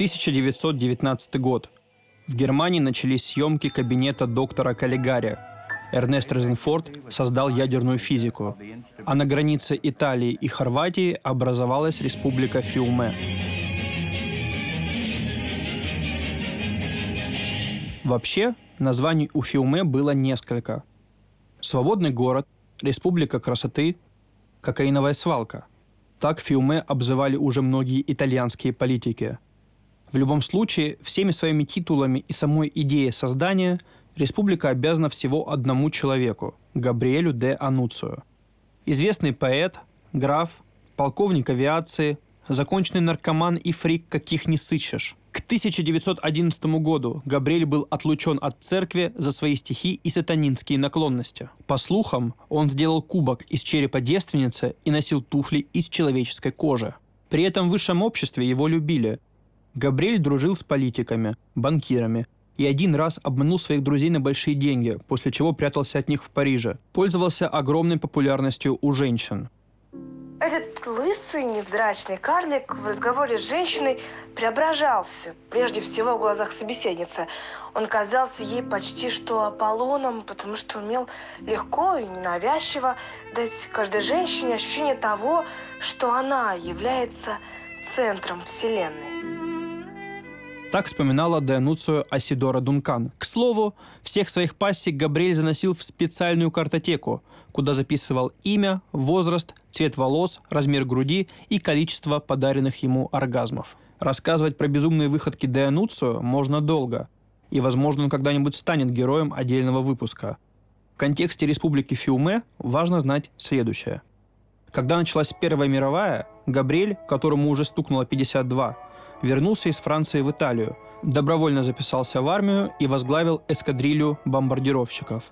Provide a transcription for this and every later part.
1919 год. В Германии начались съемки кабинета доктора Каллигари. Эрнест Резенфорд создал ядерную физику. А на границе Италии и Хорватии образовалась республика Фиуме. Вообще, названий у Фиуме было несколько. Свободный город, республика красоты, кокаиновая свалка. Так Фиуме обзывали уже многие итальянские политики. В любом случае, всеми своими титулами и самой идеей создания республика обязана всего одному человеку – Габриэлю де Ануцио. Известный поэт, граф, полковник авиации, законченный наркоман и фрик, каких не сыщешь. К 1911 году Габриэль был отлучен от церкви за свои стихи и сатанинские наклонности. По слухам, он сделал кубок из черепа девственницы и носил туфли из человеческой кожи. При этом в высшем обществе его любили. Габриэль дружил с политиками, банкирами и один раз обманул своих друзей на большие деньги, после чего прятался от них в Париже. Пользовался огромной популярностью у женщин – этот лысый, невзрачный карлик в разговоре с женщиной преображался, прежде всего в глазах собеседницы. Он казался ей почти что Аполлоном, потому что умел легко и ненавязчиво дать каждой женщине ощущение того, что она является центром Вселенной. Так вспоминала Деонуцию Асидора Дункан. К слову, всех своих пассий Габриэль заносил в специальную картотеку, куда записывал имя, возраст, цвет волос, размер груди и количество подаренных ему оргазмов. Рассказывать про безумные выходки Деонуцию можно долго, и, возможно, он когда-нибудь станет героем отдельного выпуска. В контексте Республики Фиуме важно знать следующее. Когда началась Первая мировая, Габриэль, которому уже стукнуло 52, вернулся из Франции в Италию, добровольно записался в армию и возглавил эскадрилью бомбардировщиков.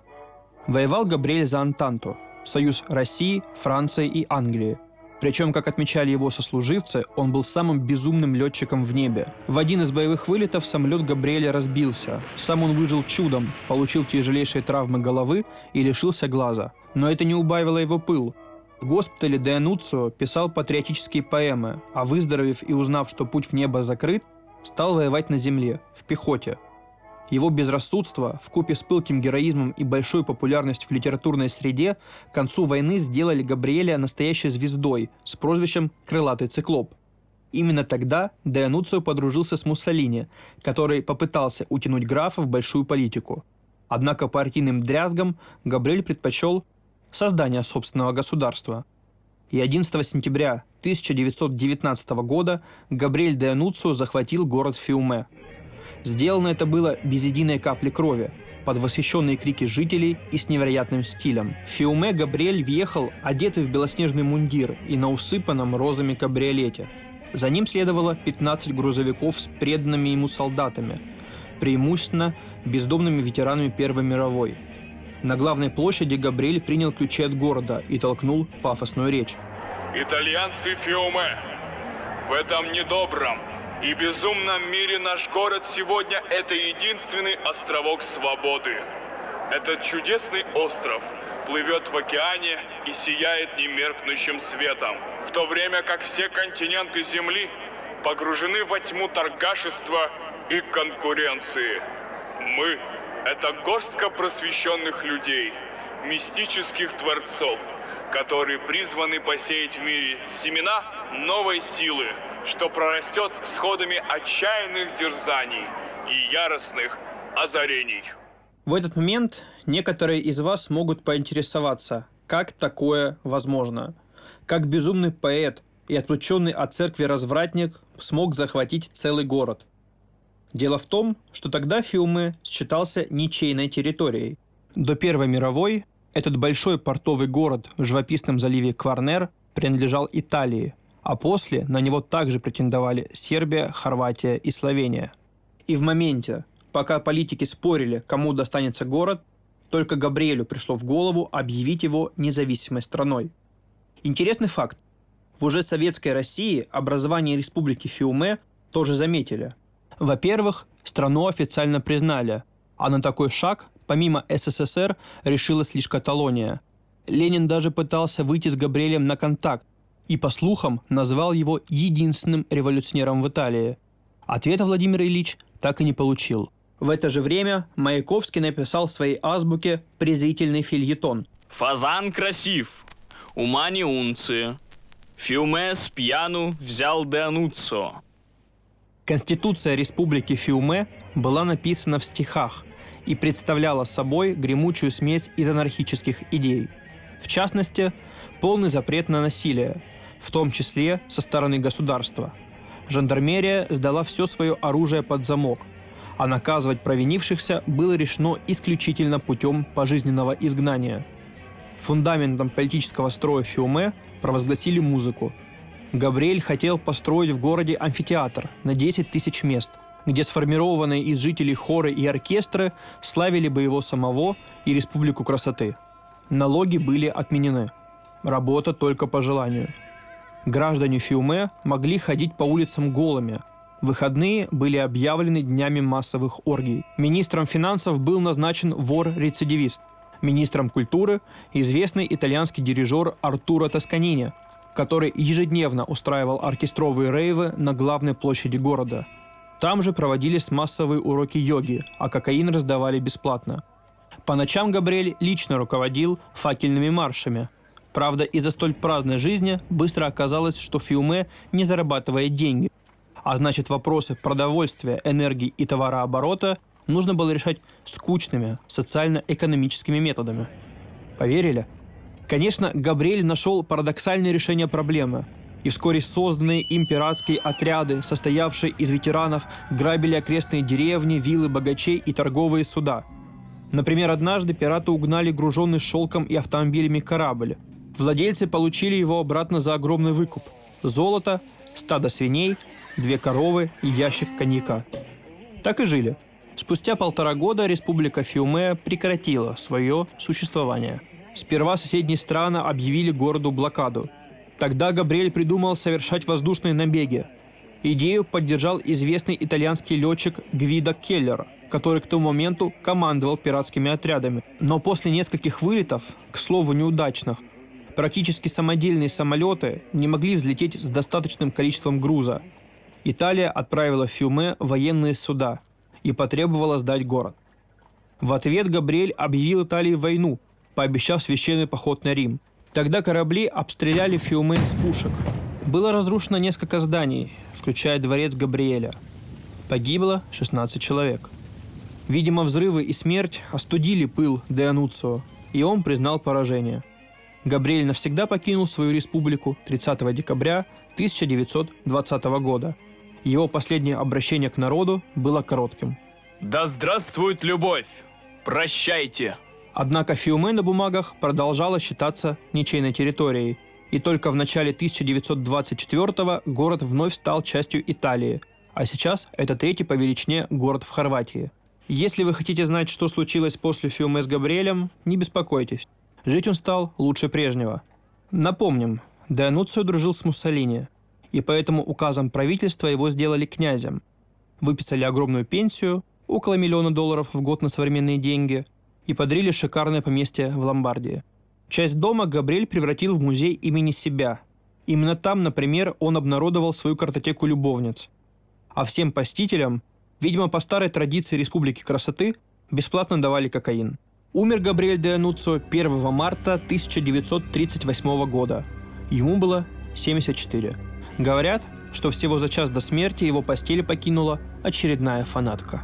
Воевал Габриэль за Антанту – союз России, Франции и Англии. Причем, как отмечали его сослуживцы, он был самым безумным летчиком в небе. В один из боевых вылетов самолет Габриэля разбился. Сам он выжил чудом, получил тяжелейшие травмы головы и лишился глаза. Но это не убавило его пыл. В госпитале Де Ануцио писал патриотические поэмы, а выздоровев и узнав, что путь в небо закрыт, стал воевать на земле, в пехоте. Его безрассудство, в купе с пылким героизмом и большой популярностью в литературной среде, к концу войны сделали Габриэля настоящей звездой с прозвищем «Крылатый циклоп». Именно тогда Де Ануцио подружился с Муссолини, который попытался утянуть графа в большую политику. Однако партийным дрязгам Габриэль предпочел создания собственного государства. И 11 сентября 1919 года Габриэль де Ануцио захватил город Фиуме. Сделано это было без единой капли крови, под восхищенные крики жителей и с невероятным стилем. В Фиуме Габриэль въехал, одетый в белоснежный мундир и на усыпанном розами кабриолете. За ним следовало 15 грузовиков с преданными ему солдатами, преимущественно бездомными ветеранами Первой мировой – на главной площади Габриэль принял ключи от города и толкнул пафосную речь. «Итальянцы Фиуме, в этом недобром и безумном мире наш город сегодня – это единственный островок свободы. Этот чудесный остров плывет в океане и сияет немеркнущим светом, в то время как все континенты Земли погружены во тьму торгашества и конкуренции. Мы это горстка просвещенных людей, мистических творцов, которые призваны посеять в мире семена новой силы, что прорастет всходами отчаянных дерзаний и яростных озарений. В этот момент некоторые из вас могут поинтересоваться, как такое возможно? Как безумный поэт и отлученный от церкви развратник смог захватить целый город – Дело в том, что тогда Фиуме считался ничейной территорией. До Первой мировой этот большой портовый город в живописном заливе Кварнер принадлежал Италии, а после на него также претендовали Сербия, Хорватия и Словения. И в моменте, пока политики спорили, кому достанется город, только Габриэлю пришло в голову объявить его независимой страной. Интересный факт. В уже советской России образование республики Фиуме тоже заметили – во-первых, страну официально признали, а на такой шаг, помимо СССР, решилась лишь Каталония. Ленин даже пытался выйти с Габриэлем на контакт и, по слухам, назвал его единственным революционером в Италии. Ответа Владимир Ильич так и не получил. В это же время Маяковский написал в своей азбуке презрительный фильетон. Фазан красив, ума не унция. Фиуме с пьяну взял Деануццо. Конституция Республики Фиуме была написана в стихах и представляла собой гремучую смесь из анархических идей. В частности, полный запрет на насилие, в том числе со стороны государства. Жандармерия сдала все свое оружие под замок, а наказывать провинившихся было решено исключительно путем пожизненного изгнания. Фундаментом политического строя Фиуме провозгласили музыку. Габриэль хотел построить в городе амфитеатр на 10 тысяч мест, где сформированные из жителей хоры и оркестры славили бы его самого и Республику красоты. Налоги были отменены. Работа только по желанию. Граждане Фиуме могли ходить по улицам голыми. Выходные были объявлены днями массовых оргий. Министром финансов был назначен вор-рецидивист. Министром культуры – известный итальянский дирижер Артуро Тосканини, который ежедневно устраивал оркестровые рейвы на главной площади города. Там же проводились массовые уроки йоги, а кокаин раздавали бесплатно. По ночам Габриэль лично руководил факельными маршами. Правда, из-за столь праздной жизни быстро оказалось, что Фиуме не зарабатывает деньги. А значит, вопросы продовольствия, энергии и товарооборота нужно было решать скучными социально-экономическими методами. Поверили? Конечно, Габриэль нашел парадоксальное решение проблемы. И вскоре созданные им пиратские отряды, состоявшие из ветеранов, грабили окрестные деревни, виллы богачей и торговые суда. Например, однажды пираты угнали груженный шелком и автомобилями корабль. Владельцы получили его обратно за огромный выкуп. Золото, стадо свиней, две коровы и ящик коньяка. Так и жили. Спустя полтора года республика Фиуме прекратила свое существование. Сперва соседние страны объявили городу блокаду. Тогда Габриэль придумал совершать воздушные набеги. Идею поддержал известный итальянский летчик Гвидо Келлер, который к тому моменту командовал пиратскими отрядами. Но после нескольких вылетов, к слову неудачных, практически самодельные самолеты не могли взлететь с достаточным количеством груза. Италия отправила в Фюме военные суда и потребовала сдать город. В ответ Габриэль объявил Италии войну, пообещав священный поход на Рим. Тогда корабли обстреляли Фиуме с пушек. Было разрушено несколько зданий, включая дворец Габриэля. Погибло 16 человек. Видимо, взрывы и смерть остудили пыл Де Ануцио, и он признал поражение. Габриэль навсегда покинул свою республику 30 декабря 1920 года. Его последнее обращение к народу было коротким. Да здравствует любовь! Прощайте! Однако Фиуме на бумагах продолжала считаться ничейной территорией, и только в начале 1924 город вновь стал частью Италии, а сейчас это третий по величине город в Хорватии. Если вы хотите знать, что случилось после Фиуме с Габриэлем, не беспокойтесь. Жить он стал лучше прежнего. Напомним, Деануцио дружил с Муссолини, и поэтому указом правительства его сделали князем. Выписали огромную пенсию, около миллиона долларов в год на современные деньги, и подарили шикарное поместье в Ломбардии. Часть дома Габриэль превратил в музей имени себя. Именно там, например, он обнародовал свою картотеку любовниц. А всем посетителям, видимо, по старой традиции Республики Красоты, бесплатно давали кокаин. Умер Габриэль де Ануццо 1 марта 1938 года. Ему было 74. Говорят, что всего за час до смерти его постели покинула очередная фанатка.